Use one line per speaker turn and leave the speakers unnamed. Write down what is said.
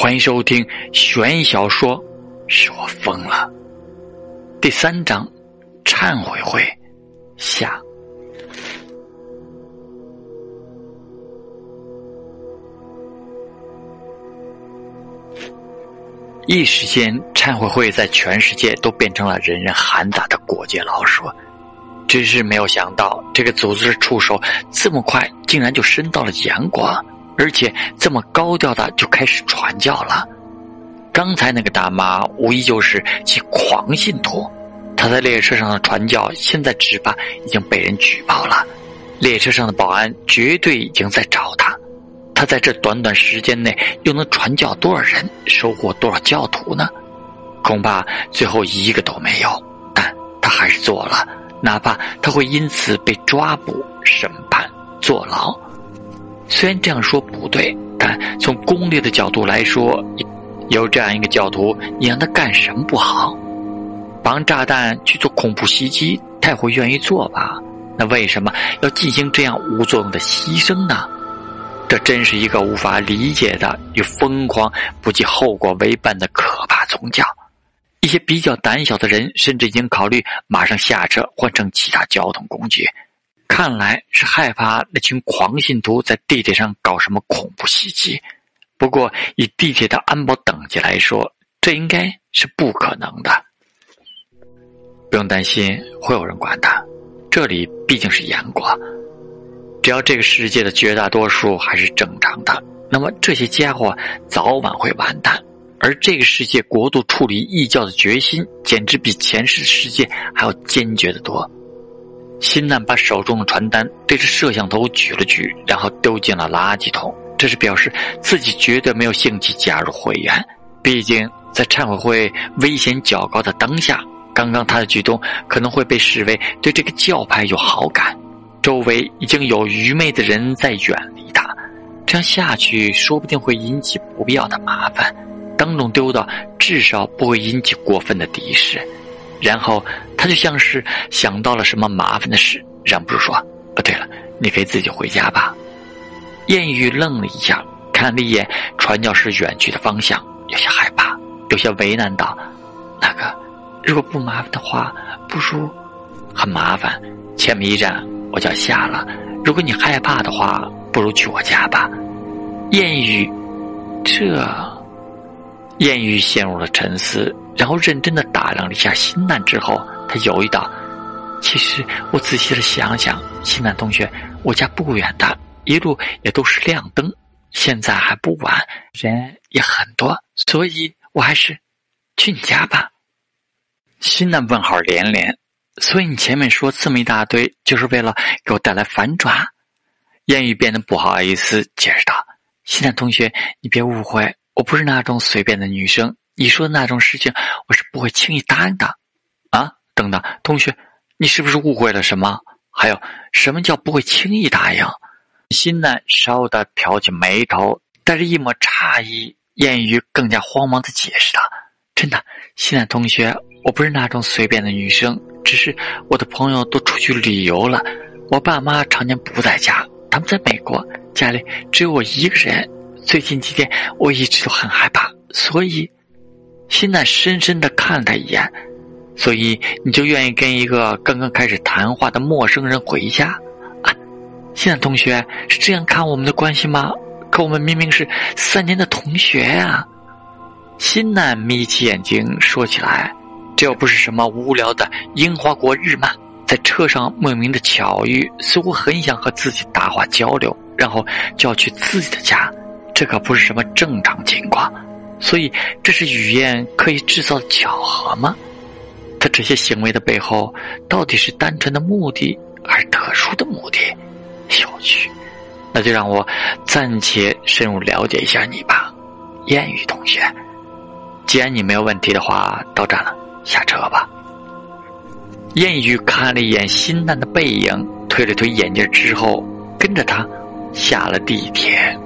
欢迎收听悬疑小说《是我疯了》第三章《忏悔会》下。一时间，忏悔会在全世界都变成了人人喊打的过街老鼠。只是没有想到，这个组织的触手这么快，竟然就伸到了阳国。而且这么高调的就开始传教了。刚才那个大妈无疑就是其狂信徒，她在列车上的传教，现在只怕已经被人举报了。列车上的保安绝对已经在找他。他在这短短时间内又能传教多少人，收获多少教徒呢？恐怕最后一个都没有。但他还是做了，哪怕他会因此被抓捕、审判、坐牢。虽然这样说不对，但从功利的角度来说，有这样一个教徒，你让他干什么不好？绑炸弹去做恐怖袭击，他也会愿意做吧？那为什么要进行这样无作用的牺牲呢？这真是一个无法理解的与疯狂不计后果为伴的可怕宗教。一些比较胆小的人甚至已经考虑马上下车换乘其他交通工具。看来是害怕那群狂信徒在地铁上搞什么恐怖袭击。不过，以地铁的安保等级来说，这应该是不可能的。不用担心，会有人管的。这里毕竟是严国，只要这个世界的绝大多数还是正常的，那么这些家伙早晚会完蛋。而这个世界国度处理异教的决心，简直比前世世界还要坚决的多。辛难把手中的传单对着摄像头举了举，然后丢进了垃圾桶。这是表示自己绝对没有兴趣加入会员。毕竟在忏悔会危险较高的当下，刚刚他的举动可能会被视为对这个教派有好感。周围已经有愚昧的人在远离他，这样下去说不定会引起不必要的麻烦。当众丢的，至少不会引起过分的敌视。然后他就像是想到了什么麻烦的事，忍不住说：“哦，对了，你可以自己回家吧。”艳遇愣了一下，看了一眼传教士远去的方向，有些害怕，有些为难道：“那个，如果不麻烦的话，不如……很麻烦，前面一站我就要下了。如果你害怕的话，不如去我家吧。”艳遇，这……艳遇陷入了沉思。然后认真的打量了一下新南之后，他犹豫道：“其实我仔细的想想，新南同学，我家不远的，一路也都是亮灯，现在还不晚，人也很多，所以我还是去你家吧。”新南问号连连，所以你前面说这么一大堆，就是为了给我带来反转？言语变得不好意思，解释道：“新南同学，你别误会，我不是那种随便的女生。”你说的那种事情，我是不会轻易答应的，啊！等等，同学，你是不是误会了什么？还有什么叫不会轻易答应？新南稍的挑起眉头，带着一抹诧异，言语更加慌忙的解释道：“真的，新南同学，我不是那种随便的女生，只是我的朋友都出去旅游了，我爸妈常年不在家，他们在美国，家里只有我一个人。最近几天我一直都很害怕，所以。”辛奈深深的看了他一眼，所以你就愿意跟一个刚刚开始谈话的陌生人回家？啊，辛奈同学是这样看我们的关系吗？可我们明明是三年的同学呀！辛奈眯起眼睛说起来，这又不是什么无聊的樱花国日漫，在车上莫名的巧遇，似乎很想和自己搭话交流，然后就要去自己的家，这可不是什么正常情况。所以，这是语言可以制造巧合吗？他这些行为的背后，到底是单纯的目的，还是特殊的目的？有趣，那就让我暂且深入了解一下你吧，燕语同学。既然你没有问题的话，到站了，下车吧。燕语看了一眼新难的背影，推了推眼镜之后，跟着他下了地铁。